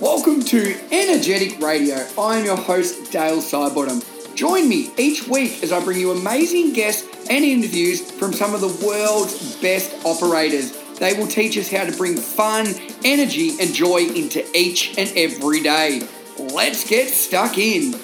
Welcome to Energetic Radio. I'm your host, Dale Sidebottom. Join me each week as I bring you amazing guests and interviews from some of the world's best operators. They will teach us how to bring fun, energy, and joy into each and every day. Let's get stuck in.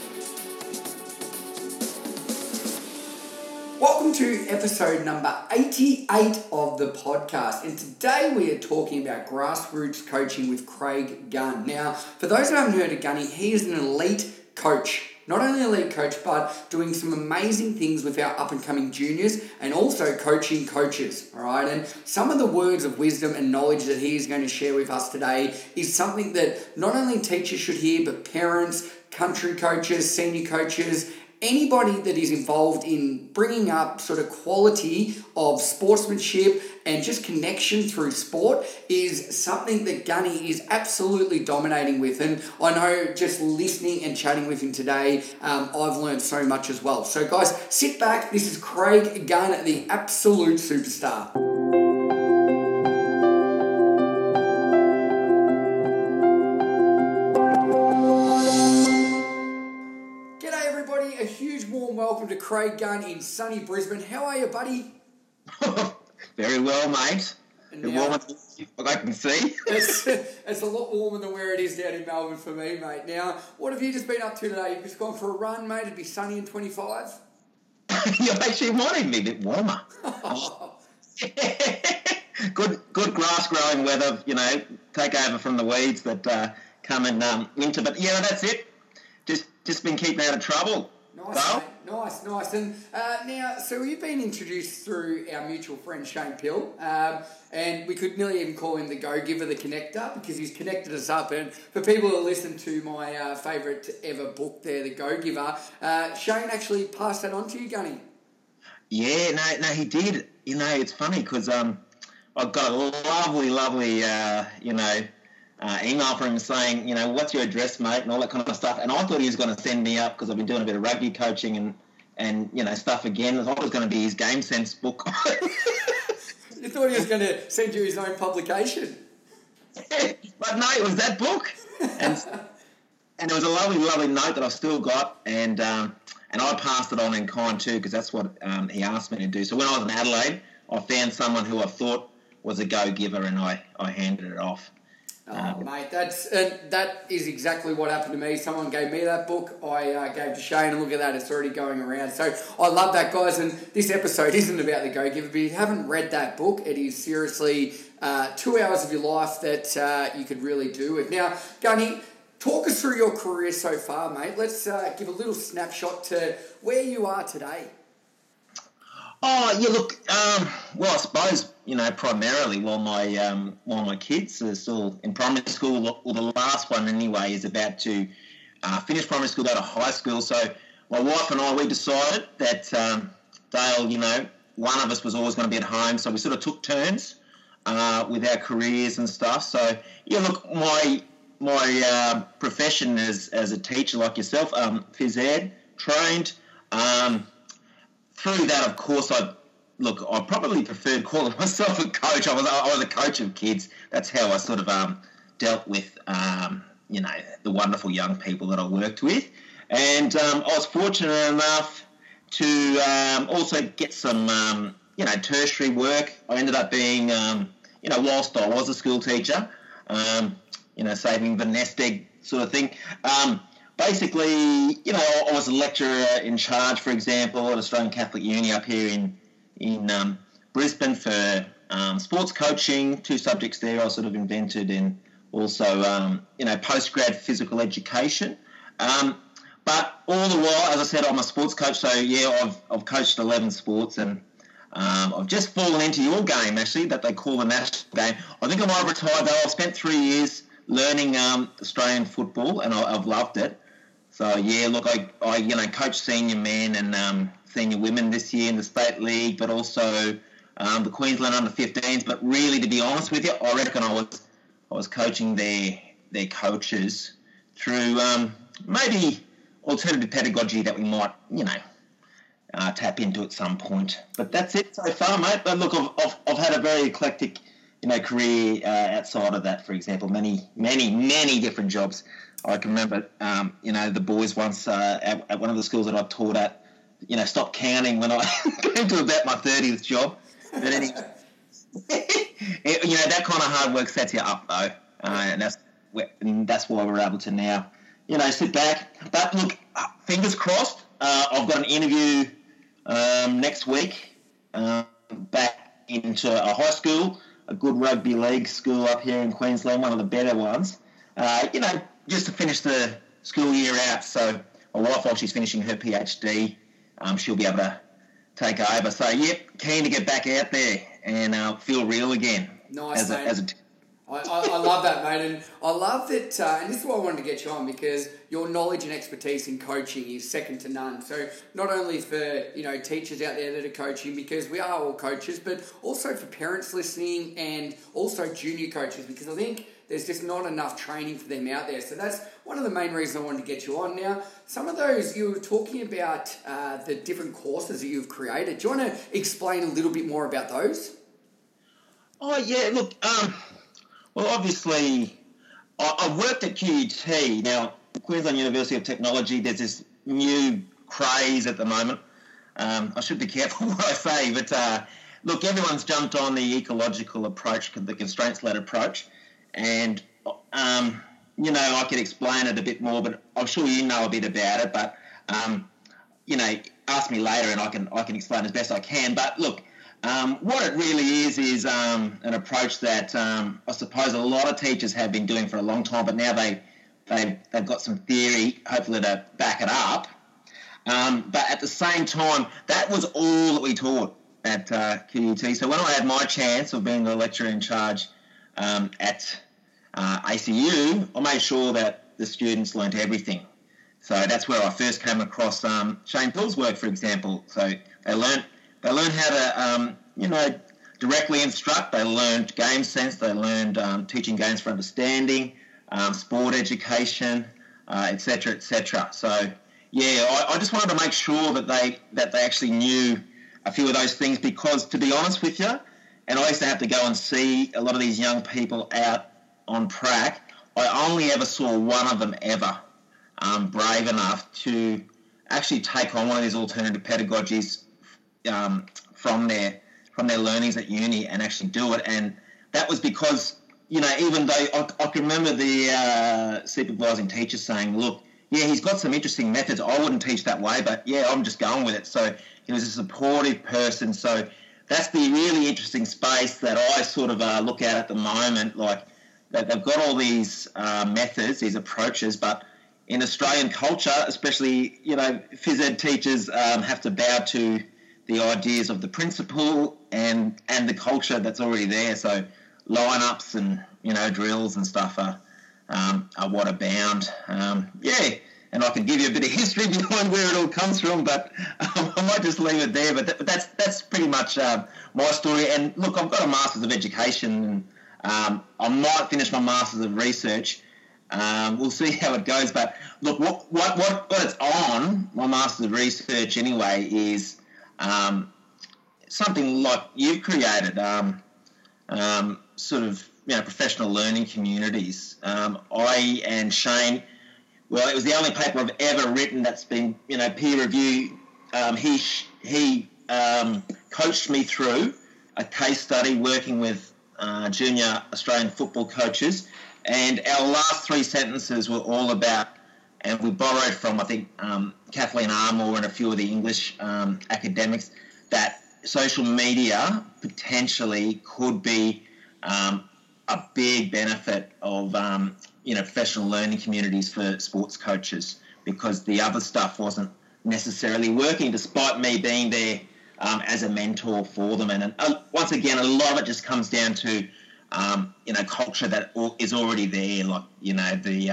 Episode number 88 of the podcast. And today we are talking about grassroots coaching with Craig Gunn. Now, for those who haven't heard of Gunny, he is an elite coach. Not only elite coach, but doing some amazing things with our up and coming juniors and also coaching coaches. All right. And some of the words of wisdom and knowledge that he is going to share with us today is something that not only teachers should hear, but parents, country coaches, senior coaches, anybody that is involved in bringing up sort of quality of sportsmanship and just connection through sport is something that Gunny is absolutely dominating with. And I know just listening and chatting with him today, um, I've learned so much as well. So, guys, sit back. This is Craig Gunn, the absolute superstar. Welcome to Craig Gunn in sunny Brisbane. How are you, buddy? Very well, mate. Now, warmer than I can see. it's, it's a lot warmer than where it is down in Melbourne for me, mate. Now, what have you just been up to today? You've just gone for a run, mate. It'd be sunny and 25. You're actually wanting me a bit warmer. good, good grass growing weather. You know, take over from the weeds that uh, come in um, winter. But yeah, that's it. Just, just been keeping out of trouble. Nice, nice, nice. And uh, now, so you've been introduced through our mutual friend Shane Pill, um, and we could nearly even call him the Go Giver, the connector, because he's connected us up. And for people who listen to my uh, favourite ever book, there, the Go Giver, uh, Shane actually passed that on to you, Gunny. Yeah, no, no, he did. You know, it's funny because um, I've got a lovely, lovely, uh, you know uh, email from him saying, you know, what's your address, mate, and all that kind of stuff. And I thought he was going to send me up because I've been doing a bit of rugby coaching and, and you know, stuff again. I thought it was going to be his Game Sense book. you thought he was going to send you his own publication? but no, it was that book. And, and it was a lovely, lovely note that I've still got. And, um, and I passed it on in kind too because that's what um, he asked me to do. So when I was in Adelaide, I found someone who I thought was a go giver and I, I handed it off. Oh, um, mate, that's and that is exactly what happened to me. Someone gave me that book. I uh, gave to Shane, and look at that, it's already going around. So I love that, guys. And this episode isn't about the Go Giver, but if you haven't read that book, it is seriously uh, two hours of your life that uh, you could really do with. Now, Gunny, talk us through your career so far, mate. Let's uh, give a little snapshot to where you are today. Oh yeah, look. Um, well, I suppose you know primarily while my um, while my kids are still in primary school, or the last one anyway is about to uh, finish primary school, go to high school. So my wife and I we decided that um, Dale, you know, one of us was always going to be at home, so we sort of took turns uh, with our careers and stuff. So yeah, look, my my uh, profession as as a teacher like yourself, um, phys ed trained. Um, through that, of course, I look. I probably preferred calling myself a coach. I was I was a coach of kids. That's how I sort of um, dealt with um, you know the wonderful young people that I worked with, and um, I was fortunate enough to um, also get some um, you know tertiary work. I ended up being um, you know whilst I was a school teacher, you know saving the nest egg sort of thing basically, you know, I was a lecturer in charge, for example, at Australian Catholic Uni up here in in um, Brisbane for um, sports coaching. Two subjects there I sort of invented, and also um, you know post grad physical education. Um, but all the while, as I said, I'm a sports coach, so yeah, I've I've coached 11 sports and. Um, I've just fallen into your game, actually, that they call the national game. I think I might retire, though. I've spent three years learning um, Australian football, and I, have loved it. So yeah, look, I, I you know coach senior men and um, senior women this year in the state league, but also um, the Queensland under 15s. But really, to be honest with you, I reckon I was I was coaching their their coaches through um, maybe alternative pedagogy that we might you know uh, tap into at some point. But that's it so far, mate. But look, I've, I've, I've had a very eclectic you know, career uh, outside of that, for example, many, many, many different jobs. I can remember, um, you know, the boys once uh, at, at, one of the schools that I taught at, you know, stopped counting when I came to about my 30th job. But anyway, it, you know, that kind of hard work sets you up, though. Uh, and that's and that's why we're able to now, you know, sit back. But look, fingers crossed. Uh, I've got an interview um, next week um, back into a high school a good rugby league school up here in Queensland, one of the better ones. Uh, you know, just to finish the school year out. So my wife, while she's finishing her PhD, um, she'll be able to take over. So, yep, keen to get back out there and uh, feel real again. Nice, as a, as a t- I, I, I, love that, mate, and I love that. Uh, and this is why I wanted to get you on because your knowledge and expertise in coaching is second to none. So not only for you know teachers out there that are coaching, because we are all coaches, but also for parents listening and also junior coaches, because I think there's just not enough training for them out there. So that's one of the main reasons I wanted to get you on. Now, some of those you were talking about uh, the different courses that you've created. Do you want to explain a little bit more about those? Oh yeah, look. Um well, obviously, I, have worked at QUT. Now, Queensland University of Technology, there's this new craze at the moment. Um, I should be careful what I say, but uh, look, everyone's jumped on the ecological approach, the constraints-led approach, and um, you know I could explain it a bit more, but I'm sure you know a bit about it. But um, you know, ask me later, and I can I can explain as best I can. But look, um, what it really is is um, an approach that um, I suppose a lot of teachers have been doing for a long time, but now they, they they've got some theory, hopefully to back it up. Um, but at the same time, that was all that we taught at uh, QUT. So when I had my chance of being the lecturer in charge um, at uh, ACU, I made sure that the students learnt everything. So that's where I first came across um, Shane Pill's work, for example. So they learnt they learned how to, um, you know, directly instruct. They learned game sense. They learned um, teaching games for understanding, um, sport education, etc., uh, etc. Et so, yeah, I, I, just wanted to make sure that they that they actually knew a few of those things because, to be honest with you, and I used to have to go and see a lot of these young people out on prac. I only ever saw one of them ever um, brave enough to actually take on one of these alternative pedagogies um, from their from their learnings at uni and actually do it. And that was because you know even though I, I can remember the uh, supervising teacher saying, "Look, yeah, he's got some interesting methods. I wouldn't teach that way, but yeah, I'm just going with it." So he was a supportive person. So that's the really interesting space that I sort of uh, look at at the moment. Like they've got all these uh, methods, these approaches, but in Australian culture, especially you know, phys ed teachers um, have to bow to the ideas of the principal and and the culture that's already there. So lineups and you know drills and stuff are um, are what abound. Um, yeah, and I can give you a bit of history behind where it all comes from, but um, I might just leave it there. But, but that's that's pretty much uh, my story. And look, I've got a masters of education. Um, I might finish my masters of research. Um, we'll see how it goes. But look, what, what, what, what it's on, my Masters of Research anyway, is um, something like you've created, um, um, sort of you know professional learning communities. Um, I and Shane, well, it was the only paper I've ever written that's been you know peer review. Um, he he um, coached me through a case study working with uh, junior Australian football coaches, and our last three sentences were all about and we borrowed from I think um, Kathleen Armour and a few of the English um, academics that social media potentially could be um, a big benefit of um, you know professional learning communities for sports coaches because the other stuff wasn't necessarily working, despite me being there um, as a mentor for them. And uh, once again, a lot of it just comes down to um, you know culture that is already there, like you know the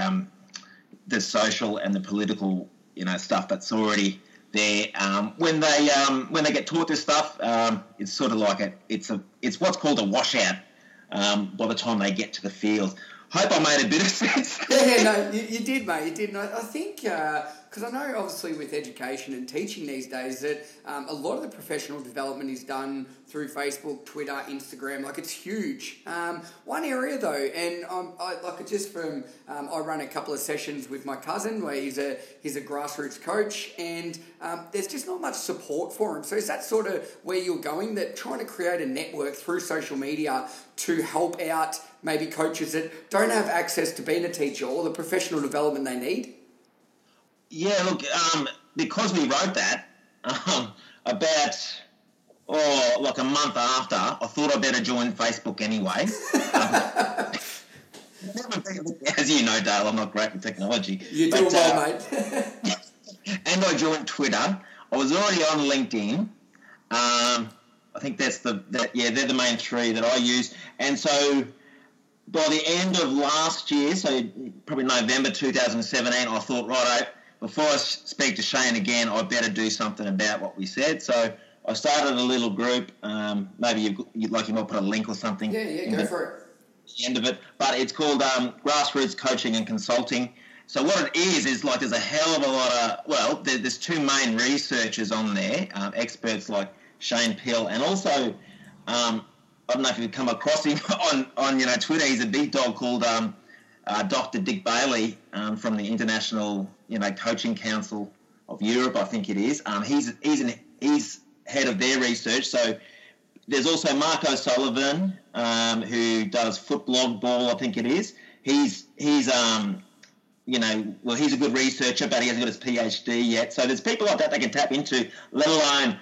the social and the political, you know, stuff that's already there. Um, when they um, when they get taught this stuff, um, it's sort of like a it's a it's what's called a washout um, by the time they get to the field. Hope I made a bit of sense. yeah, no, you, you, did, mate. You did. I, I think uh, because I know obviously with education and teaching these days that um, a lot of the professional development is done through Facebook, Twitter, Instagram. Like it's huge. Um, one area though, and um, I like just from um, I run a couple of sessions with my cousin where he's a he's a grassroots coach, and um, there's just not much support for him. So is that sort of where you're going? That trying to create a network through social media to help out maybe coaches that don't have access to being a teacher or the professional development they need. Yeah, look, um, because we wrote that um, about oh, like a month after, I thought I better join Facebook anyway. as you know, Dale, I'm not great with technology. You do well, uh, mate. and I joined Twitter. I was already on LinkedIn. Um, I think that's the that yeah they're the main three that I use. And so by the end of last year, so probably November 2017, I thought right before I speak to Shane again, I better do something about what we said. So I started a little group. Um, maybe you, would like you might put a link or something. Yeah, yeah, go the, for it. The end of it, but it's called um, Grassroots Coaching and Consulting. So what it is is like there's a hell of a lot of well, there, there's two main researchers on there, um, experts like Shane Pill, and also um, I don't know if you've come across him on on you know Twitter. He's a big dog called um, uh, Dr. Dick Bailey um, from the International you know Coaching Council of Europe, I think it is. Um, he's he's an, he's head of their research. So there's also Mark O'Sullivan, um, who does Footblogball, I think it is. He's he's um, you know, well, he's a good researcher, but he hasn't got his PhD yet. So there's people like that they can tap into, let alone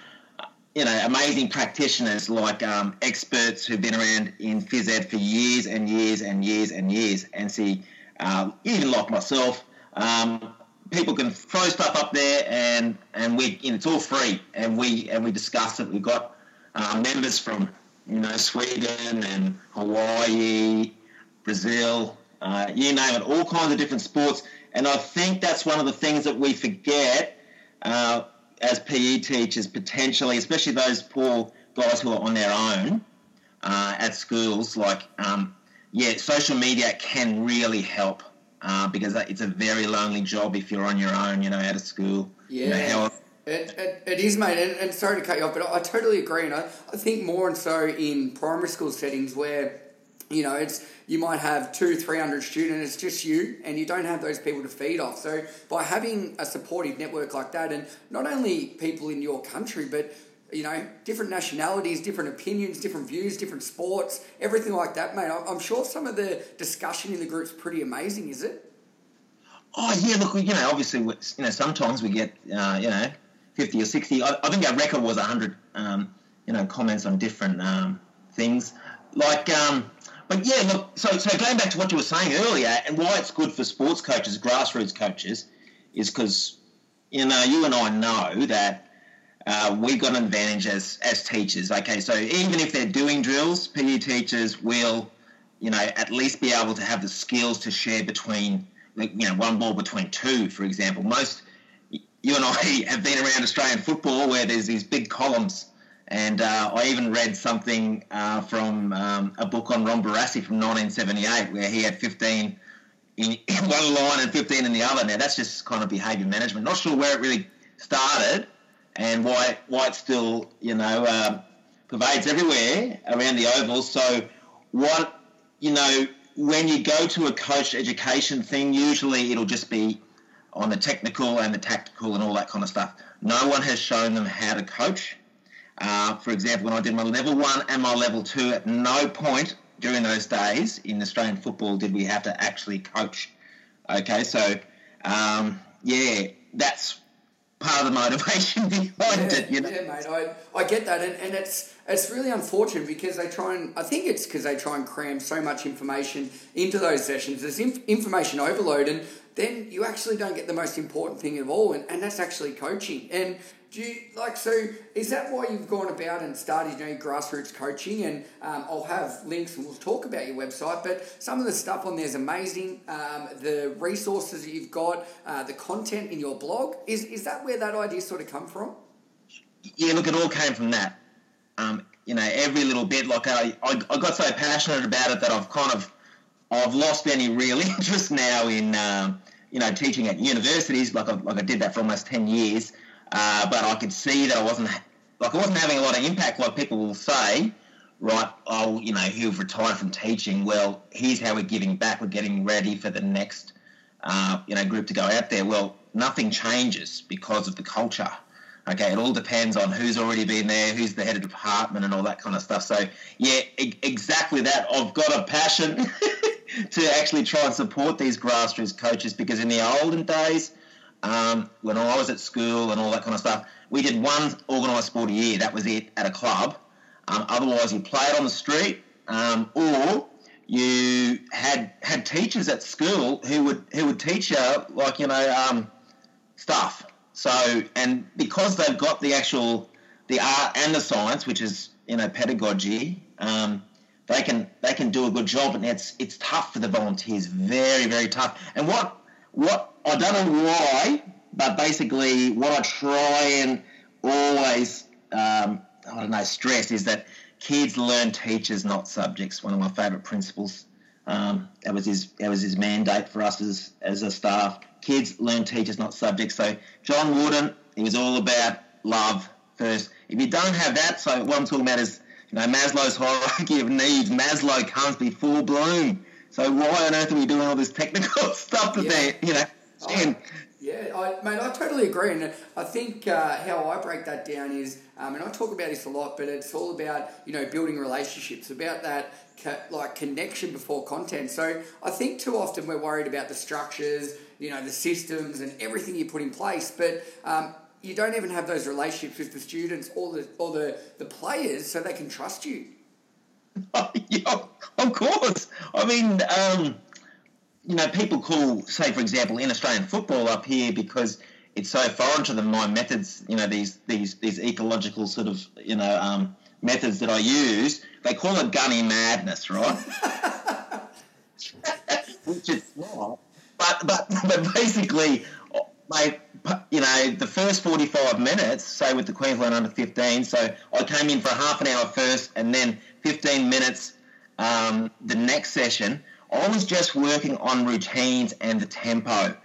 you know, amazing practitioners like um, experts who've been around in phys ed for years and years and years and years, and see, uh, even like myself, um, people can throw stuff up there, and and we you know, it's all free, and we and we discuss it. We've got uh, members from you know Sweden and Hawaii, Brazil, uh, you name it, all kinds of different sports. And I think that's one of the things that we forget uh, as PE teachers, potentially, especially those poor guys who are on their own uh, at schools. Like, um, yeah, social media can really help uh, because it's a very lonely job if you're on your own, you know, out of school. Yeah. You know, it, it, it is, mate, and, and, sorry to cut you off, but I, I totally agree. And I, I think more and so in primary school settings where, you know, it's you might have two, three hundred students, it's just you, and you don't have those people to feed off. So by having a supportive network like that, and not only people in your country, but you know, different nationalities, different opinions, different views, different sports, everything like that, mate. I'm sure some of the discussion in the group's pretty amazing, is it? Oh yeah, look, you know, obviously, you know, sometimes we get, uh, you know, fifty or sixty. I, I think our record was hundred, um, you know, comments on different um, things. Like, um, but yeah, look. So, so going back to what you were saying earlier, and why it's good for sports coaches, grassroots coaches, is because you know, you and I know that uh, we've got an advantage as as teachers. Okay, so even if they're doing drills, PE teachers will, you know, at least be able to have the skills to share between, you know, one ball between two, for example. Most you and I have been around Australian football where there's these big columns. And uh, I even read something uh, from um, a book on Ron Barassi from 1978 where he had 15 in, in one line and 15 in the other. Now, that's just kind of behaviour management. Not sure where it really started, and why why it still you know um, pervades everywhere around the oval. So what you know when you go to a coach education thing, usually it'll just be on the technical and the tactical and all that kind of stuff. No one has shown them how to coach. Uh, for example, when I did my level one and my level two, at no point during those days in Australian football did we have to actually coach. Okay, so um, yeah, that's part of the motivation behind yeah, it. You know? Yeah, mate, I, I get that, and, and it's it's really unfortunate because they try and I think it's because they try and cram so much information into those sessions. There's inf- information overload, and then you actually don't get the most important thing of all, and, and that's actually coaching. And do you like so? Is that why you've gone about and started you know, grassroots coaching? And um, I'll have links and we'll talk about your website. But some of the stuff on there is amazing. Um, the resources that you've got, uh, the content in your blog is is that where that idea sort of come from? Yeah, look, it all came from that. Um, you know, every little bit. Like I, I, I got so passionate about it that I've kind of I've lost any real interest now in um, you know, teaching at universities, like I, like I did that for almost 10 years, uh, but I could see that I wasn't, like I wasn't having a lot of impact like people will say, right, oh, you know, who've retired from teaching, well, here's how we're giving back, we're getting ready for the next, uh, you know, group to go out there. Well, nothing changes because of the culture. Okay, it all depends on who's already been there, who's the head of department, and all that kind of stuff. So, yeah, e- exactly that. I've got a passion to actually try and support these grassroots coaches because in the olden days, um, when I was at school and all that kind of stuff, we did one organised sport a year. That was it at a club. Um, otherwise, you played on the street, um, or you had had teachers at school who would who would teach you like you know um, stuff. So and because they've got the actual the art and the science, which is you know pedagogy, um, they can they can do a good job, and it's it's tough for the volunteers, very very tough. And what what I don't know why, but basically what I try and always um, I don't know stress is that kids learn teachers, not subjects. One of my favourite principles. Um, that was his that was his mandate for us as as a staff. Kids learn teachers, not subjects. So John Wooden, he was all about love first. If you don't have that, so what I'm talking about is you know Maslow's hierarchy of needs. Maslow comes before Bloom. So why on earth are we doing all this technical stuff that yeah. they you know? Oh, yeah, I, mate, I totally agree, and I think uh, how I break that down is, um, and I talk about this a lot, but it's all about you know building relationships, about that like connection before content. So I think too often we're worried about the structures, you know, the systems and everything you put in place, but um, you don't even have those relationships with the students or the or the, the players, so they can trust you. yeah, of course. I mean. Um you know, people call, say, for example, in Australian football up here because it's so foreign to them. My methods, you know, these these these ecological sort of, you know, um, methods that I use, they call it gunny madness, right? Which is not. But but but basically, mate, you know, the first 45 minutes, say with the Queensland under 15, so I came in for half an hour first and then 15 minutes um, the next session. I was just working on routines and the tempo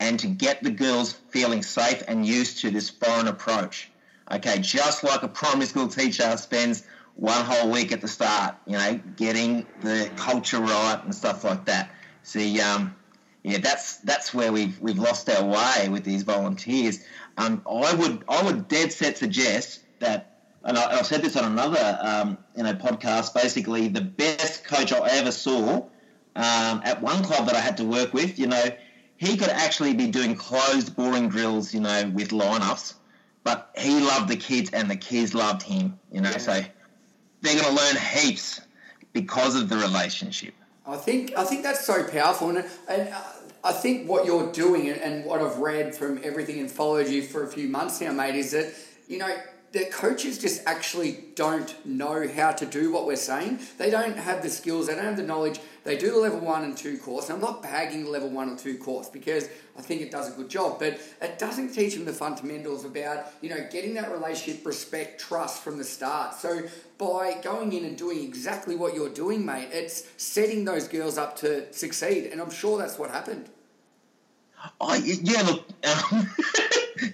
and to get the girls feeling safe and used to this foreign approach. Okay, just like a primary school teacher spends one whole week at the start, you know, getting the culture right and stuff like that. See, um, yeah, that's that's where we've we've lost our way with these volunteers. Um, I would I would dead set suggest that, and I, have said this on another um, you know podcast. Basically, the best coach I ever saw um, at one club that I had to work with, you know, he could actually be doing closed boring drills, you know, with lineups, but he loved the kids and the kids loved him, you know, yeah. so they're going to learn heaps because of the relationship. I think I think that's so powerful, and, and I think what you're doing and what I've read from everything and followed you for a few months now, mate, is that you know the coaches just actually don't know how to do what we're saying. They don't have the skills, they don't have the knowledge. They do the level one and two course. And I'm not bagging the level one or two course because I think it does a good job, but it doesn't teach them the fundamentals about, you know, getting that relationship, respect, trust from the start. So by going in and doing exactly what you're doing, mate, it's setting those girls up to succeed. And I'm sure that's what happened. Oh, yeah, look, um,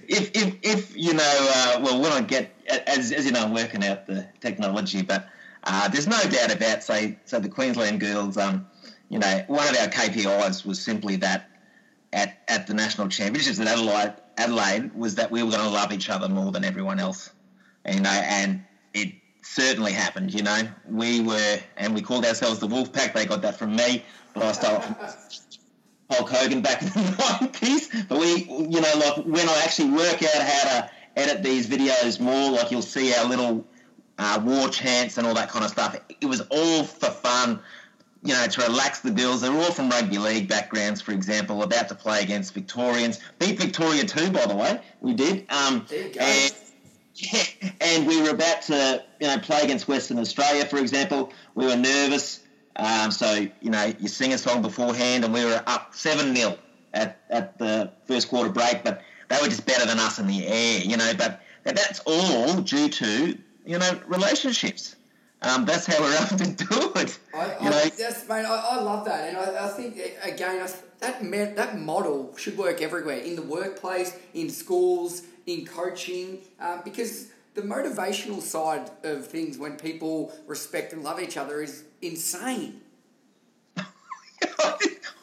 if, if, if, you know, uh, well, when I get, as, as you know, I'm working out the technology, but uh, there's no doubt about, say, so the Queensland girls, um, you know, one of our KPIs was simply that at, at the national championships in Adelaide, Adelaide was that we were going to love each other more than everyone else, you know, and it certainly happened. You know, we were, and we called ourselves the Wolf Pack. They got that from me, but I stole Hulk Hogan back in the nineties. But we, you know, like when I actually work out how to edit these videos more, like you'll see our little uh, war chants and all that kind of stuff. It was all for fun, you know, to relax the girls. They're all from rugby league backgrounds, for example, about to play against Victorians. Beat Victoria too, by the way. We did. Um, there you go. And, yeah, and we were about to, you know, play against Western Australia, for example. We were nervous. Um, so, you know, you sing a song beforehand, and we were up 7 0 at, at the first quarter break, but they were just better than us in the air, you know. But that's all due to, you know, relationships. um, that's how we're able to do it. I, you I. That's, mate, I, I love that. And I, I think, again, I, that, that model should work everywhere in the workplace, in schools, in coaching, uh, because the motivational side of things when people respect and love each other is insane.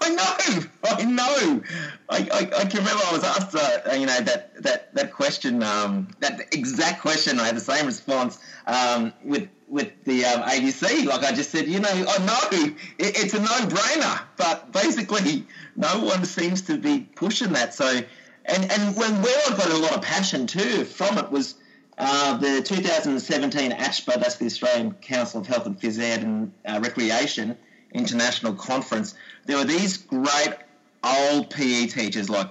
I know, I know. I, I, I, can remember I was asked, uh, you know, that that that question, um, that exact question. I had the same response um, with with the um, ABC. Like I just said, you know, I know it, it's a no-brainer, but basically, no one seems to be pushing that. So, and and when where I got a lot of passion too from it was. Uh, the 2017 ACHPER, that's the Australian Council of Health and Phys Ed and uh, Recreation International Conference, there were these great old PE teachers like,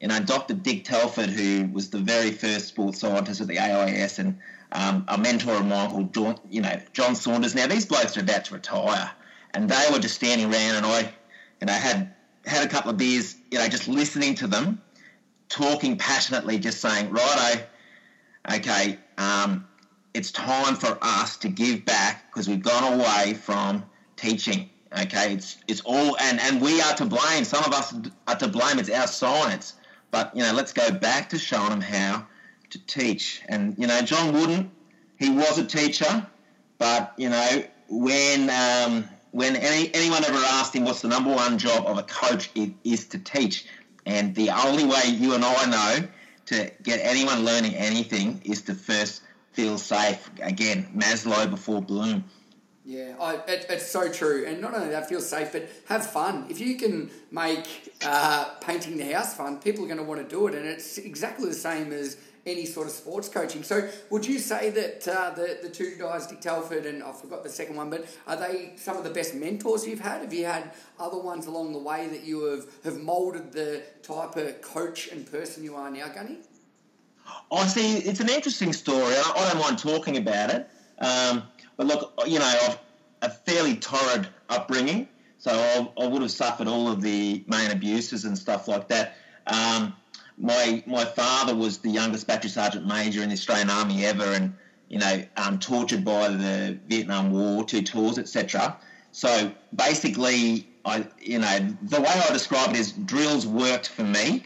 you know, Dr. Dick Telford, who was the very first sports scientist at the AIS, and um, a mentor of mine called John, you know, John Saunders. Now these blokes are about to retire, and they were just standing around, and I, you know, had had a couple of beers, you know, just listening to them, talking passionately, just saying, righto, okay, um, it's time for us to give back because we've gone away from teaching. Okay, it's it's all and and we are to blame. Some of us are to blame. It's our science. But you know, let's go back to showing them how to teach. And you know, John Wooden, he was a teacher, but you know, when um, when any, anyone ever asked him what's the number one job of a coach, it is to teach. And the only way you and I know to get anyone learning anything is to first feel safe. Again, Maslow before Bloom. Yeah, I, it, it's so true. And not only that, feel safe, but have fun. If you can make uh, painting the house fun, people are going to want to do it. And it's exactly the same as any sort of sports coaching. So, would you say that uh, the, the two guys, Dick Telford and I forgot the second one, but are they some of the best mentors you've had? Have you had other ones along the way that you have, have moulded the type of coach and person you are now, Gunny? I see. It's an interesting story. I, I don't mind talking about it. Um, but look, you know, I've a fairly torrid upbringing, so I, I, would have suffered all of the main abuses and stuff like that. Um, my my father was the youngest battery sergeant major in the Australian Army ever, and you know, um, tortured by the Vietnam War, two tours, etc. So basically, I you know the way I describe it is drills worked for me,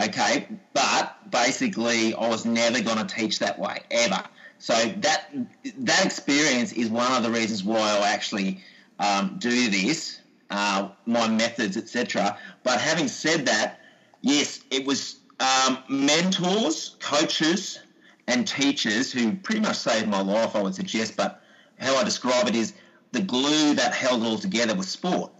okay, but basically I was never going to teach that way ever. So that that experience is one of the reasons why I actually um, do this, uh, my methods, etc. But having said that, yes, it was um, mentors, coaches, and teachers who pretty much saved my life. I would suggest, but how I describe it is the glue that held it all together was sport.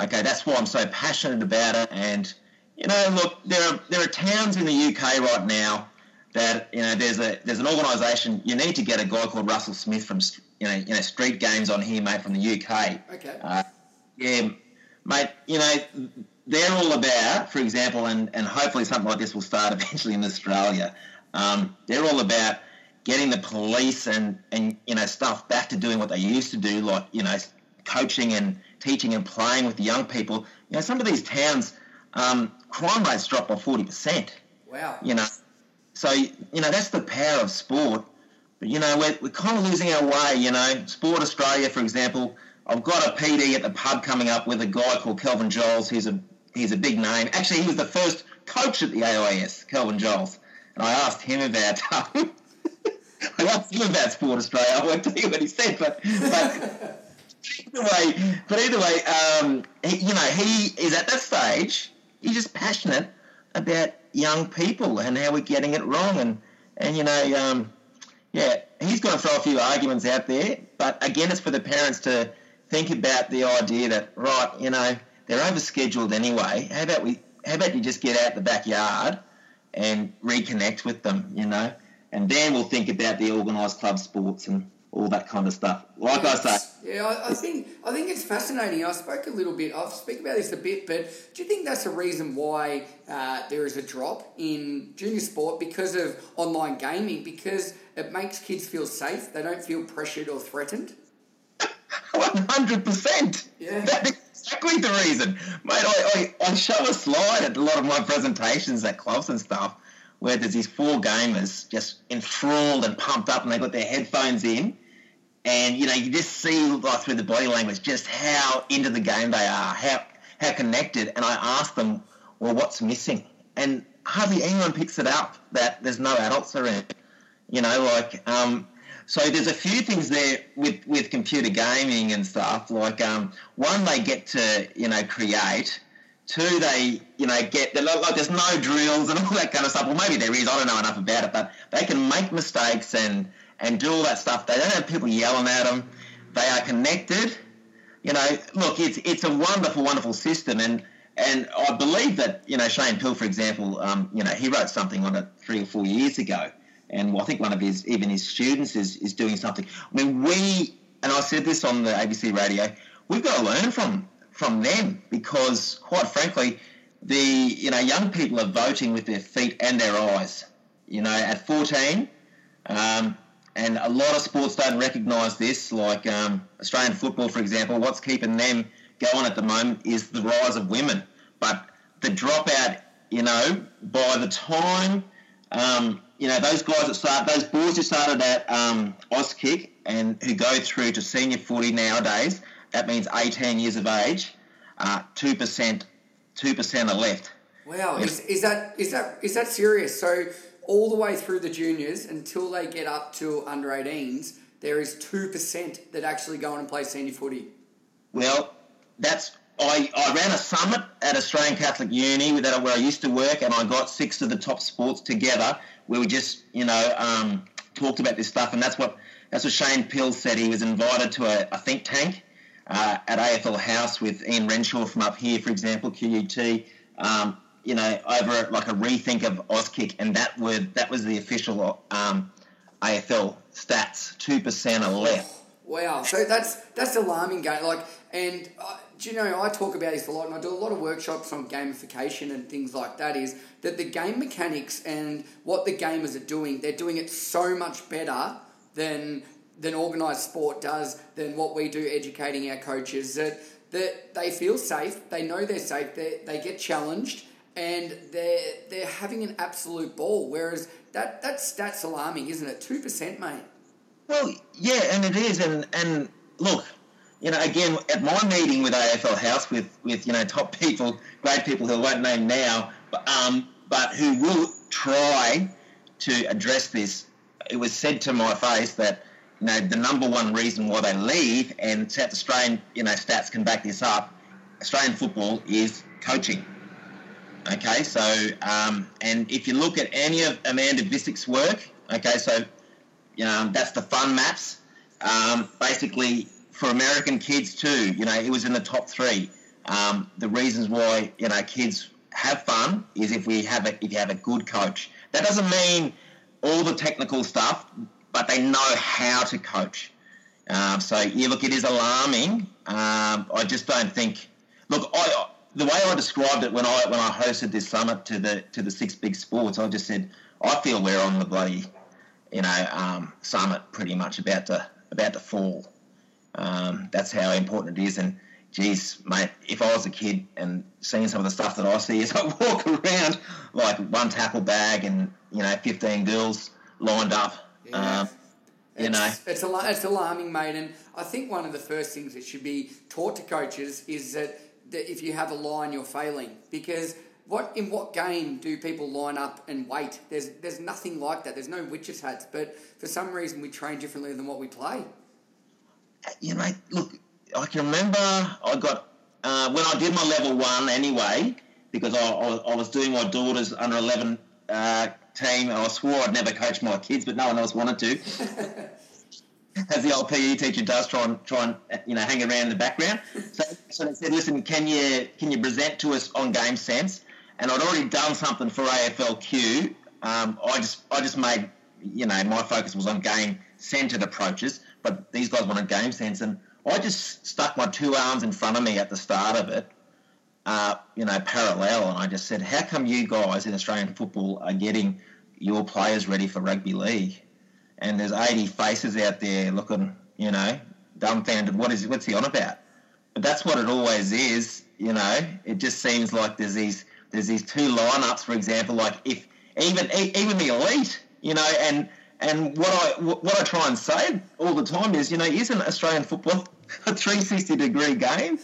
Okay, that's why I'm so passionate about it. And you know, look, there are there are towns in the UK right now that you know there's a there's an organisation. You need to get a guy called Russell Smith from you know you know Street Games on here, mate, from the UK. Okay. Uh, yeah, mate. You know they're all about, for example, and and hopefully something like this will start eventually in Australia. Um, they're all about getting the police and and you know stuff back to doing what they used to do, like you know coaching and teaching and playing with the young people. You know, some of these towns, um, crime rates dropped by forty percent. Wow. You know, so, you know, that's the power of sport. But, you know, we're, we're kind of losing our way, you know. Sport Australia, for example, I've got a PD at the pub coming up with a guy called Kelvin Giles. He's a, he's a big name. Actually, he was the first coach at the AIS, Kelvin Giles. And I asked him about... I asked him about Sport Australia. I won't tell you what he said, but... but either way, but either way, um, he, you know, he is at that stage. He's just passionate about young people and how we're getting it wrong. And, and you know, um, yeah, he's going to throw a few arguments out there. But again, it's for the parents to think about the idea that, right, you know, they're overscheduled anyway. How about we? How about you just get out the backyard and reconnect with them, you know? And then we'll think about the organised club sports and all that kind of stuff. Like yes. I say. Yeah, I, I, think I think it's fascinating. I spoke a little bit. I'll speak about this a bit, but do you think that's a reason why uh, there is a drop in junior sport because of online gaming? Because it makes kids feel safe. They don't feel pressured or threatened. One hundred percent. Yeah. That is exactly the reason, mate. I, I, I show a slide at a lot of my presentations at clubs and stuff where there's these four gamers just enthralled and pumped up and they've got their headphones in and you know you just see like through the body language just how into the game they are, how how connected. And I ask them, well, what's missing? And hardly anyone picks it up that there's no adults around. You know, like um, so there's a few things there with, with computer gaming and stuff. Like um, one, they get to you know create. Two, they you know get like there's no drills and all that kind of stuff. Well, maybe there is. I don't know enough about it, but they can make mistakes and and do all that stuff. They don't have people yelling at them. They are connected. You know, look, it's it's a wonderful, wonderful system, and and I believe that you know Shane Pill, for example, um, you know he wrote something on it three or four years ago, and I think one of his even his students is is doing something. I mean, we and I said this on the ABC radio, we've got to learn from from them because, quite frankly, the you know young people are voting with their feet and their eyes. You know, at 14, um, and a lot of sports don't recognise this, like um, Australian football, for example. What's keeping them going at the moment is the rise of women. But the dropout, you know, by the time, um, you know, those guys that start, those boys who started at um, Auskick and who go through to senior footy nowadays, that means 18 years of age, uh, 2%, 2% are left. Wow, is, is that is that is that serious? So all the way through the juniors until they get up to under 18s, there is 2% that actually go on and play senior footy. Well, that's I, I ran a summit at Australian Catholic Uni where I used to work, and I got six of the top sports together where we just, you know, um, talked about this stuff, and that's what that's what Shane Pill said. He was invited to a, a think tank uh, at AFL House with Ian Renshaw from up here, for example, QUT. Um, you know, over like a rethink of Auskick, and that were that was the official um, AFL stats. Two percent are left. Wow, so that's that's alarming. Game like, and uh, do you know I talk about this a lot, and I do a lot of workshops on gamification and things like that. Is that the game mechanics and what the gamers are doing? They're doing it so much better than than organised sport does. Than what we do educating our coaches that that they feel safe. They know they're safe. They they get challenged and they're they're having an absolute ball. Whereas that that's that's alarming, isn't it? Two percent, mate. Well, yeah, and it is, and and look, you know, again at my meeting with AFL House with with you know top people, great people who I won't name now, but um, but who will try to address this. It was said to my face that you know the number one reason why they leave, and South Australian you know stats can back this up. Australian football is coaching Okay, so um, and if you look at any of Amanda Visek's work, okay, so you know that's the fun maps. Um, basically, for American kids too, you know, it was in the top three. Um, the reasons why you know kids have fun is if we have a, if you have a good coach. That doesn't mean all the technical stuff, but they know how to coach. Um, so yeah, look, it is alarming. Um, I just don't think. Look, I the way I described it when I when I hosted this summit to the to the six big sports, I just said I feel we're on the bloody you know um, summit pretty much about to about to fall. Um, that's how important it is. And geez, mate, if I was a kid and seeing some of the stuff that I see as I walk around, like one tackle bag and you know fifteen girls lined up. Yeah. Um, you it's, know, it's, al- it's alarming, mate. And I think one of the first things that should be taught to coaches is that that if you have a line, you're failing because what in what game do people line up and wait? There's there's nothing like that. There's no witches hats, but for some reason we train differently than what we play. You know, look, I can remember I got uh, when I did my level one anyway because I, I, I was doing my daughter's under eleven uh, team and I swore I'd never coach my kids, but no one else wanted to. as the old PE teacher does, try and try and you know hang around in the background. So, so they said, listen, can you can you present to us on Game Sense? And I'd already done something for AFLQ. Um, I just I just made you know my focus was on game centered approaches, but these guys wanted game sense, and I just stuck my two arms in front of me at the start of it. Uh, you know, parallel, and I just said, "How come you guys in Australian football are getting your players ready for rugby league?" and there's 80 faces out there looking, you know, dumbfounded. What is what's he on about? But that's what it always is, you know. It just seems like there's these there's these two lineups, for example, like if even even the elite, you know, and And what I what I try and say all the time is, you know, isn't Australian football a 360 degree game?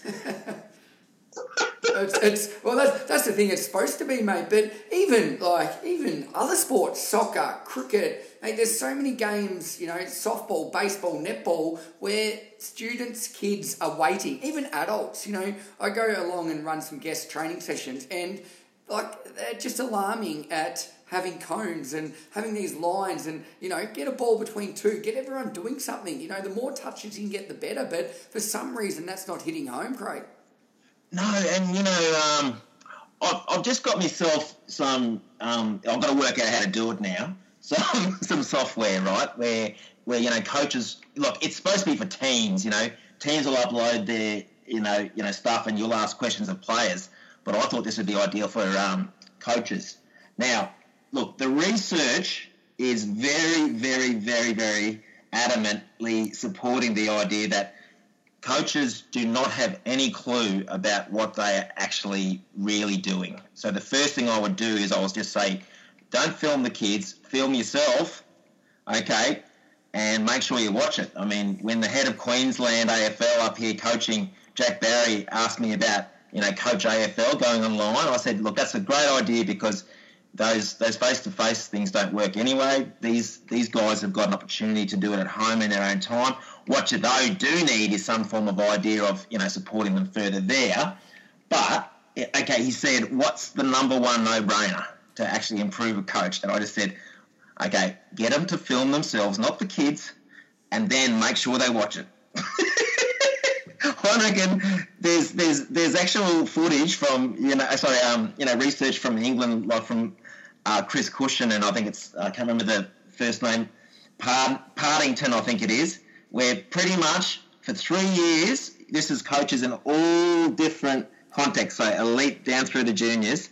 it's, it's well that's that's the thing it's supposed to be mate but even like even other sports soccer cricket mate, there's so many games you know softball baseball netball where students kids are waiting even adults you know i go along and run some guest training sessions and like they're just alarming at having cones and having these lines and you know get a ball between two get everyone doing something you know the more touches you can get the better but for some reason that's not hitting home craig no, and you know, um, I've, I've just got myself some. Um, I've got to work out how to do it now. Some some software, right? Where where you know coaches look. It's supposed to be for teams. You know, teams will upload their you know you know stuff, and you'll ask questions of players. But I thought this would be ideal for um, coaches. Now, look, the research is very, very, very, very adamantly supporting the idea that coaches do not have any clue about what they are actually really doing. So the first thing I would do is I would just say, don't film the kids, film yourself, okay, and make sure you watch it. I mean, when the head of Queensland AFL up here coaching, Jack Barry, asked me about, you know, coach AFL going online, I said, look, that's a great idea because those those face to face things don't work anyway. These these guys have got an opportunity to do it at home in their own time. What you though do need is some form of idea of you know supporting them further there. But okay, he said, what's the number one no brainer to actually improve a coach? And I just said, okay, get them to film themselves, not the kids, and then make sure they watch it. I reckon there's there's there's actual footage from you know sorry um you know research from England like from uh, Chris Cushion and I think it's I can't remember the first name Pard- Partington I think it is where pretty much for three years this is coaches in all different contexts so elite down through the juniors.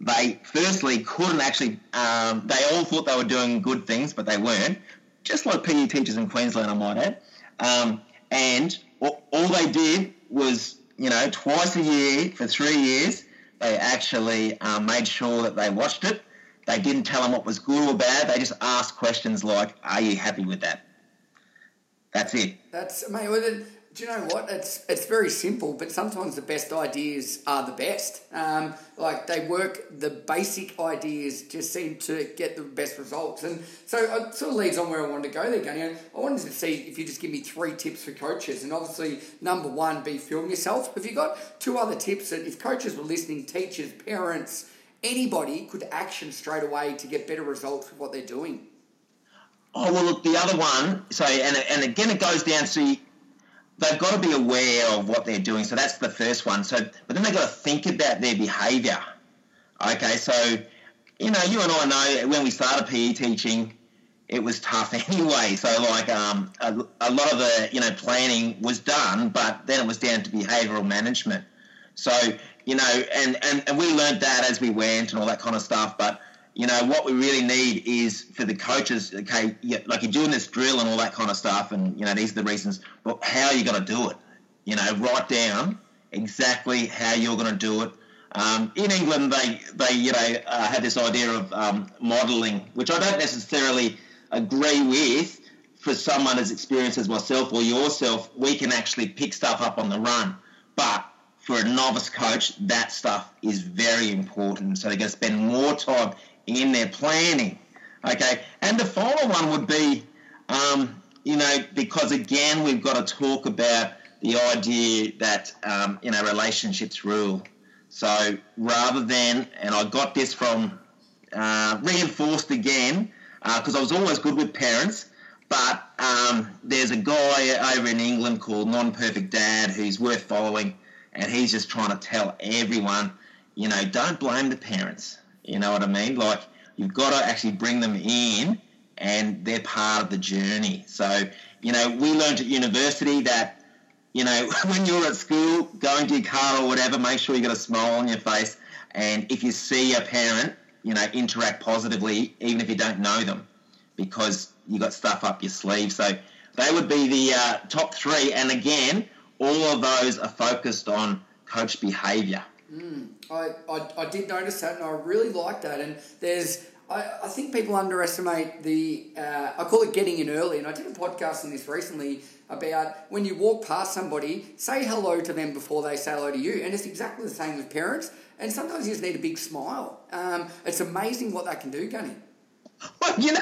They firstly couldn't actually um, they all thought they were doing good things but they weren't. Just like PE teachers in Queensland I might add. Um, and all they did was, you know, twice a year for three years, they actually um, made sure that they watched it. They didn't tell them what was good or bad. They just asked questions like, "Are you happy with that?" That's it. That's mate. Do you know what? It's it's very simple, but sometimes the best ideas are the best. Um, like they work, the basic ideas just seem to get the best results, and so it sort of leads on where I wanted to go there. Going, I wanted to see if you just give me three tips for coaches, and obviously number one, be film yourself. Have you got two other tips that if coaches were listening, teachers, parents, anybody could action straight away to get better results with what they're doing? Oh well, look, the other one. So, and and again, it goes down to they've got to be aware of what they're doing. So that's the first one. So, but then they've got to think about their behaviour. Okay, so you know, you and I know when we started PE teaching, it was tough anyway. So like um, a, a lot of the you know planning was done, but then it was down to behavioural management. So you know, and, and, and we learned that as we went and all that kind of stuff. But you know, what we really need is for the coaches, okay, yeah, like you're doing this drill and all that kind of stuff, and, you know, these are the reasons, but how are you going to do it? You know, write down exactly how you're going to do it. Um, in England, they, they you know, uh, have this idea of um, modelling, which I don't necessarily agree with. For someone as experienced as myself or yourself, we can actually pick stuff up on the run. But for a novice coach, that stuff is very important. So they're going to spend more time in their planning. Okay, and the final one would be, um, you know, because again we've got to talk about the idea that um, you know relationships rule. So rather than, and I got this from uh, reinforced again because uh, I was always good with parents. But um, there's a guy over in England called Non Perfect Dad who's worth following, and he's just trying to tell everyone, you know, don't blame the parents. You know what I mean? Like you've got to actually bring them in, and they're part of the journey. So you know, we learned at university that you know when you're at school, going to car or whatever, make sure you got a smile on your face, and if you see a parent, you know, interact positively, even if you don't know them, because you got stuff up your sleeve. So they would be the uh, top three, and again, all of those are focused on coach behaviour. Mm, I, I, I did notice that and I really like that. And there's I, I think people underestimate the, uh, I call it getting in early. And I did a podcast on this recently about when you walk past somebody, say hello to them before they say hello to you. And it's exactly the same with parents. And sometimes you just need a big smile. Um, it's amazing what that can do, Gunny. Well, you know,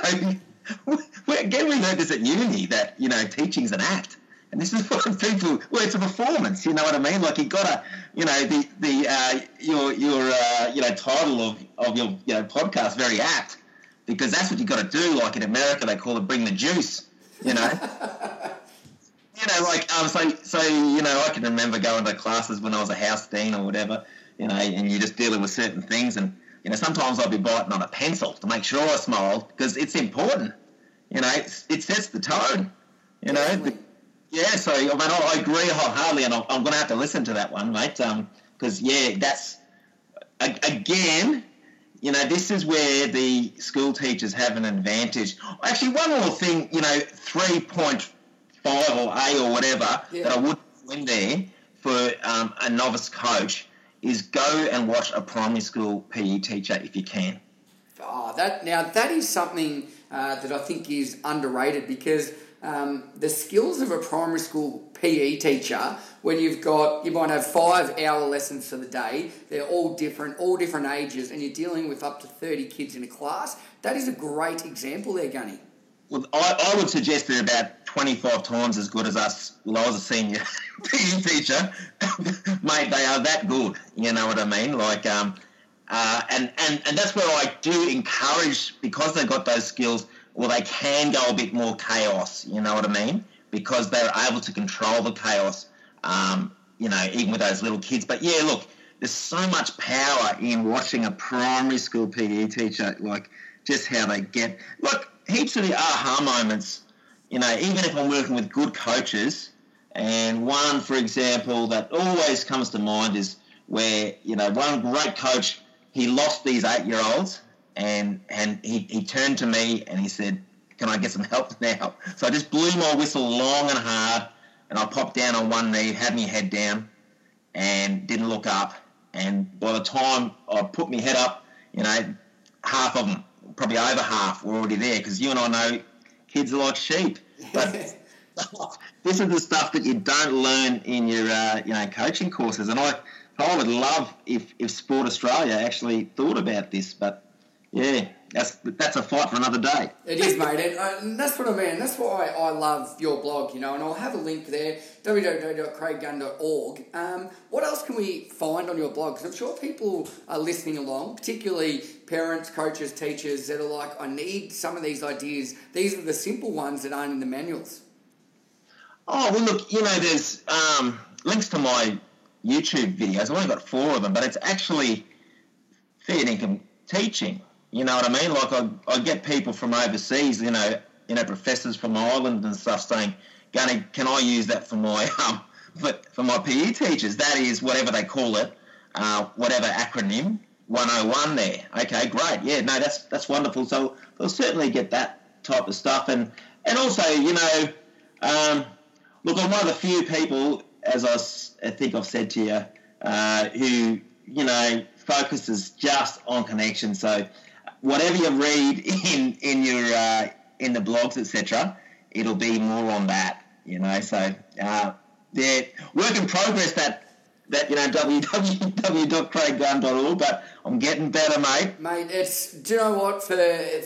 again, we learned this at uni that, you know, teaching's an act. And this is what people, well, it's a performance, you know what I mean? Like you gotta, you know, the, the, uh, your, your, uh, you know, title of, of your, you know, podcast, very apt, because that's what you gotta do. Like in America, they call it bring the juice, you know? you know, like, um, so, so, you know, I can remember going to classes when I was a house dean or whatever, you know, and you're just dealing with certain things and, you know, sometimes I'll be biting on a pencil to make sure I smile because it's important. You know, it sets the tone. You know, the, yeah. So I mean, I agree wholeheartedly, and I'm, I'm going to have to listen to that one, mate. Because um, yeah, that's again, you know, this is where the school teachers have an advantage. Actually, one more thing, you know, three point five or A or whatever yeah. that I would put in there for um, a novice coach is go and watch a primary school PE teacher if you can. Oh, that now that is something uh, that I think is underrated because um, the skills of a primary school PE teacher, when you've got you might have five hour lessons for the day, they're all different, all different ages, and you're dealing with up to thirty kids in a class. That is a great example there, Gunny. Well, I, I would suggest they're about 25 times as good as us. Well, I was a senior PE teacher. Mate, they are that good. You know what I mean? Like, um, uh, and, and, and that's where I do encourage, because they've got those skills, well, they can go a bit more chaos. You know what I mean? Because they're able to control the chaos, um, you know, even with those little kids. But yeah, look, there's so much power in watching a primary school PE teacher, like just how they get. Look, heaps of the aha moments, you know, even if I'm working with good coaches, and one, for example, that always comes to mind is where, you know, one great coach, he lost these eight year olds and, and he, he turned to me and he said, Can I get some help now? So I just blew my whistle long and hard and I popped down on one knee, had my head down and didn't look up. And by the time I put my head up, you know, half of them probably over half were already there because you and I know kids are like sheep. But this is the stuff that you don't learn in your uh, you know coaching courses, and I I would love if if Sport Australia actually thought about this, but yeah, that's that's a fight for another day. It is, mate, and, uh, and that's what I mean. That's why I love your blog, you know. And I'll have a link there, www.craiggunn.org. Um, what else can we find on your blog? Because I'm sure people are listening along, particularly parents, coaches, teachers that are like, I need some of these ideas. These are the simple ones that aren't in the manuals. Oh well, look, you know, there's um, links to my YouTube videos. I've only got four of them, but it's actually fair income teaching. You know what I mean? Like I, I get people from overseas, you know, you know, professors from Ireland and stuff saying, "Gunny, can I use that for my um, for, for my PE teachers?" That is whatever they call it, uh, whatever acronym. 101 there. Okay, great. Yeah, no, that's that's wonderful. So they'll certainly get that type of stuff, and and also, you know, um, look, I'm one of the few people, as I, think I've said to you, uh, who you know focuses just on connection. So whatever you read in in your uh, in the blogs, etc., it'll be more on that. You know, so uh, yeah, work in progress. That that you know www.craiggunn.org, but I'm getting better, mate. Mate, it's do you know what for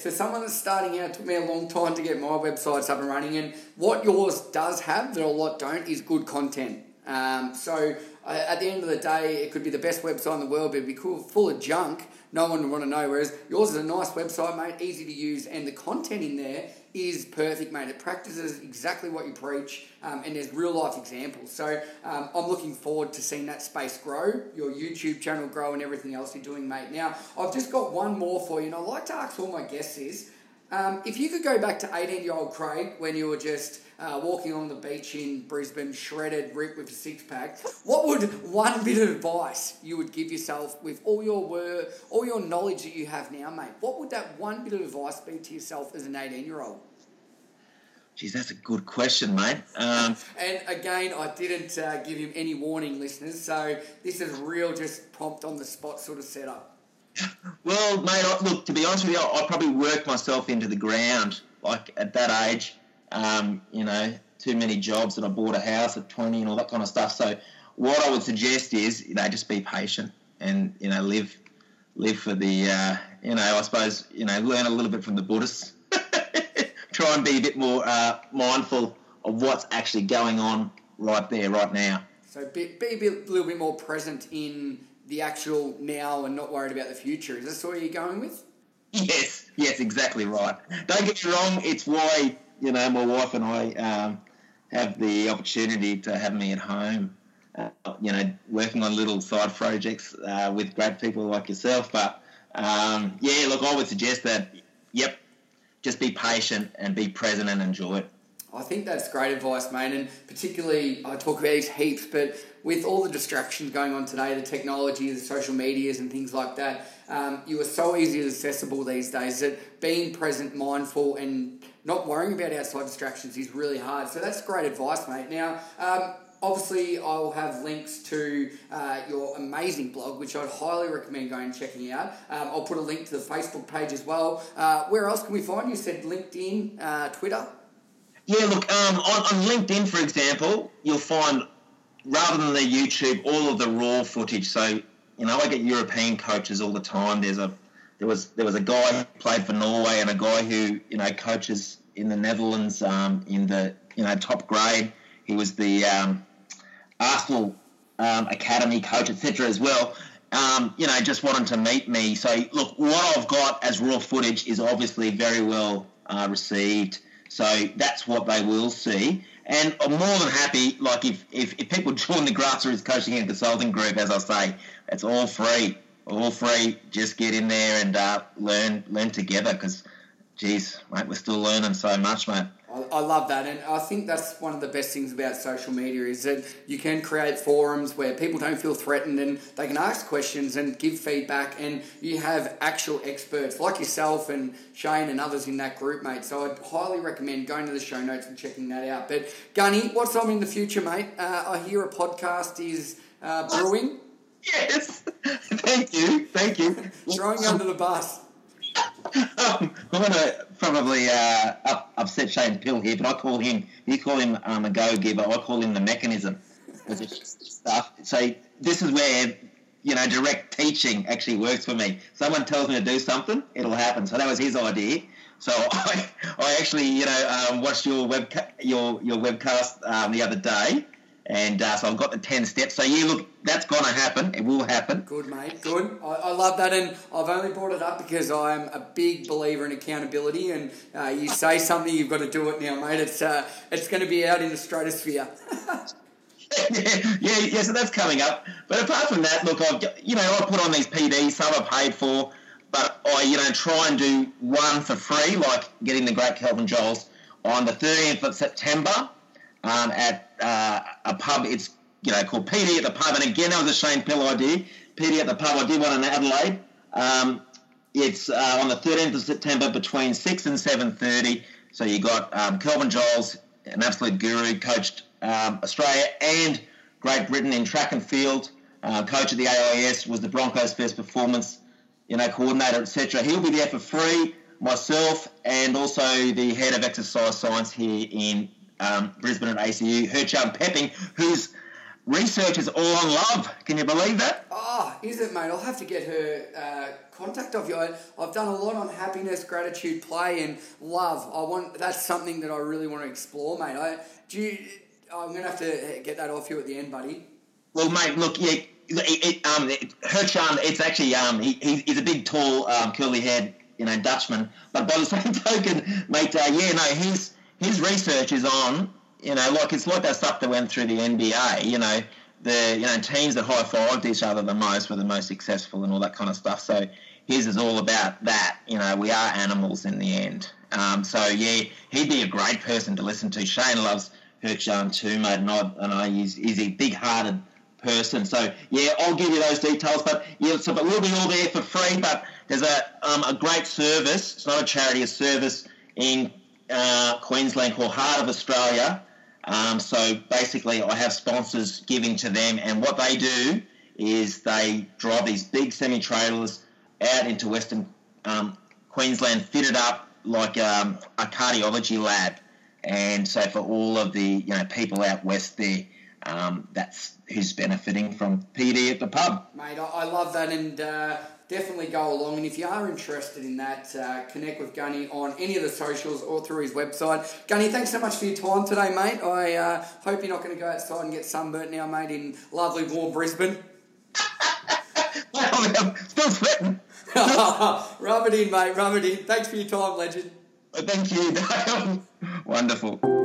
for someone that's starting out, it took me a long time to get my websites up and running, and what yours does have that a lot don't is good content. Um, so uh, at the end of the day, it could be the best website in the world, but it'd be cool, full of junk no one would want to know. Whereas yours is a nice website, mate, easy to use, and the content in there is perfect, mate. It practices exactly what you preach, um, and there's real life examples. So um, I'm looking forward to seeing that space grow, your YouTube channel grow, and everything else you're doing, mate. Now, I've just got one more for you, and I like to ask all my guests is um, if you could go back to 18 year old Craig when you were just uh, walking on the beach in Brisbane, shredded, ripped with a six pack, what would one bit of advice you would give yourself with all your work, all your knowledge that you have now, mate? What would that one bit of advice be to yourself as an 18 year old? Geez, that's a good question, mate. Um, and again, I didn't uh, give him any warning, listeners. So this is real, just prompt on the spot sort of setup. Well, mate, I, look, to be honest with you, I, I probably worked myself into the ground. Like at that age, um, you know, too many jobs, and I bought a house at 20 and all that kind of stuff. So, what I would suggest is, you know, just be patient and you know, live, live for the, uh, you know, I suppose, you know, learn a little bit from the Buddhists. Try and be a bit more uh, mindful of what's actually going on right there, right now. So be, be a bit, little bit more present in the actual now and not worried about the future. Is this what you're going with? Yes, yes, exactly right. Don't get me wrong. It's why you know my wife and I um, have the opportunity to have me at home. Uh, you know, working on little side projects uh, with great people like yourself. But um, yeah, look, I would suggest that. Yep, just be patient and be present and enjoy it. I think that's great advice, mate. And particularly, I talk about these heaps, but with all the distractions going on today, the technology, the social medias, and things like that, um, you are so easily accessible these days that being present, mindful, and not worrying about outside distractions is really hard. So that's great advice, mate. Now, um, obviously I'll have links to uh, your amazing blog, which I'd highly recommend going and checking out. Um, I'll put a link to the Facebook page as well. Uh, where else can we find you? Said LinkedIn, uh, Twitter. Yeah, look, um, on, on LinkedIn, for example, you'll find rather than the YouTube, all of the raw footage. So, you know, I get European coaches all the time. There's a there was there was a guy who played for Norway and a guy who you know coaches in the Netherlands um, in the you know top grade. He was the um, Arsenal um, academy coach, etc. As well. Um, you know, just wanted to meet me. So, look, what I've got as raw footage is obviously very well uh, received. So that's what they will see. And I'm more than happy, like if, if, if people join the grassroots coaching and consulting group, as I say, it's all free, all free. Just get in there and uh, learn learn together because, geez, mate, we're still learning so much, mate. I, love that, and I think that's one of the best things about social media is that you can create forums where people don't feel threatened and they can ask questions and give feedback, and you have actual experts like yourself and Shane and others in that group, mate. So I'd highly recommend going to the show notes and checking that out. But Gunny, what's on in the future, mate? Uh, I hear a podcast is uh, brewing. Yes, thank you, thank you. Throwing under the bus. Um, I'm going to probably uh, up, upset Shane Pill here, but I call him, you call him um, a go giver, I call him the mechanism. stuff. So this is where, you know, direct teaching actually works for me. Someone tells me to do something, it'll happen. So that was his idea. So I, I actually, you know, um, watched your web your your webcast um, the other day, and uh, so I've got the 10 steps. So, yeah, look, that's going to happen. It will happen. Good, mate. Good. I, I, love that. And I've only brought it up because I'm a big believer in accountability. And uh, you say something, you've got to do it now, mate. It's, uh, it's going to be out in the stratosphere. yeah, yeah, yeah, so that's coming up. But apart from that, look, I've, you know, I put on these PDs, some are paid for, but I, you know, try and do one for free, like getting the great Kelvin Giles on the 13th of September um, at uh, a pub. It's you know called PD at the pub, and again that was a Shane Pill idea. PD at the pub. I did one in Adelaide. Um, it's uh, on the 13th of September between six and 7:30. So you got um, Kelvin Giles, an absolute guru, coached um, Australia and Great Britain in track and field. Uh, coach of the AIS was the Broncos' first performance, you know, coordinator, etc. He'll be there for free. Myself and also the head of exercise science here in um, Brisbane at ACU, Gert-Jan Pepping, whose research is all on love. Can you believe that? Oh, is it, mate? I'll have to get her uh, contact of you. I, have done a lot on happiness, gratitude, play, and love. I want that's something that I really want to explore, mate. I do. You, I'm gonna have to get that off you at the end, buddy. Well, mate, look, yeah. It, it, um, it, Herchan, it's actually um, he, he's a big, tall, um, curly-haired, you know, Dutchman. But by the same token, mate, uh, yeah, no, he's his research is on, you know, like it's like that stuff that went through the NBA, you know, the you know teams that high fived each other the most were the most successful and all that kind of stuff. So his is all about that. You know, we are animals in the end. Um, so yeah, he'd be a great person to listen to. Shane loves Gert-Jan too, mate, and I, and I he's, he's a big-hearted person. So yeah, I'll give you those details. But yeah, so but we'll be all there for free. But there's a um, a great service. It's not a charity, a service in uh, Queensland called Heart of Australia. Um, so basically, I have sponsors giving to them, and what they do is they drive these big semi trailers out into Western um, Queensland, fitted up like um, a cardiology lab. And so for all of the you know people out west there, um, that's who's benefiting from PD at the pub. Mate, I, I love that, and uh, definitely go along. And if you are interested in that, uh, connect with Gunny on any of the socials or through his website. Gunny, thanks so much for your time today, mate. I uh, hope you're not going to go outside and get sunburnt now, mate, in lovely warm Brisbane. I'm still sweating. rub it in, mate. Rub it in. Thanks for your time, legend. Thank you. Wonderful.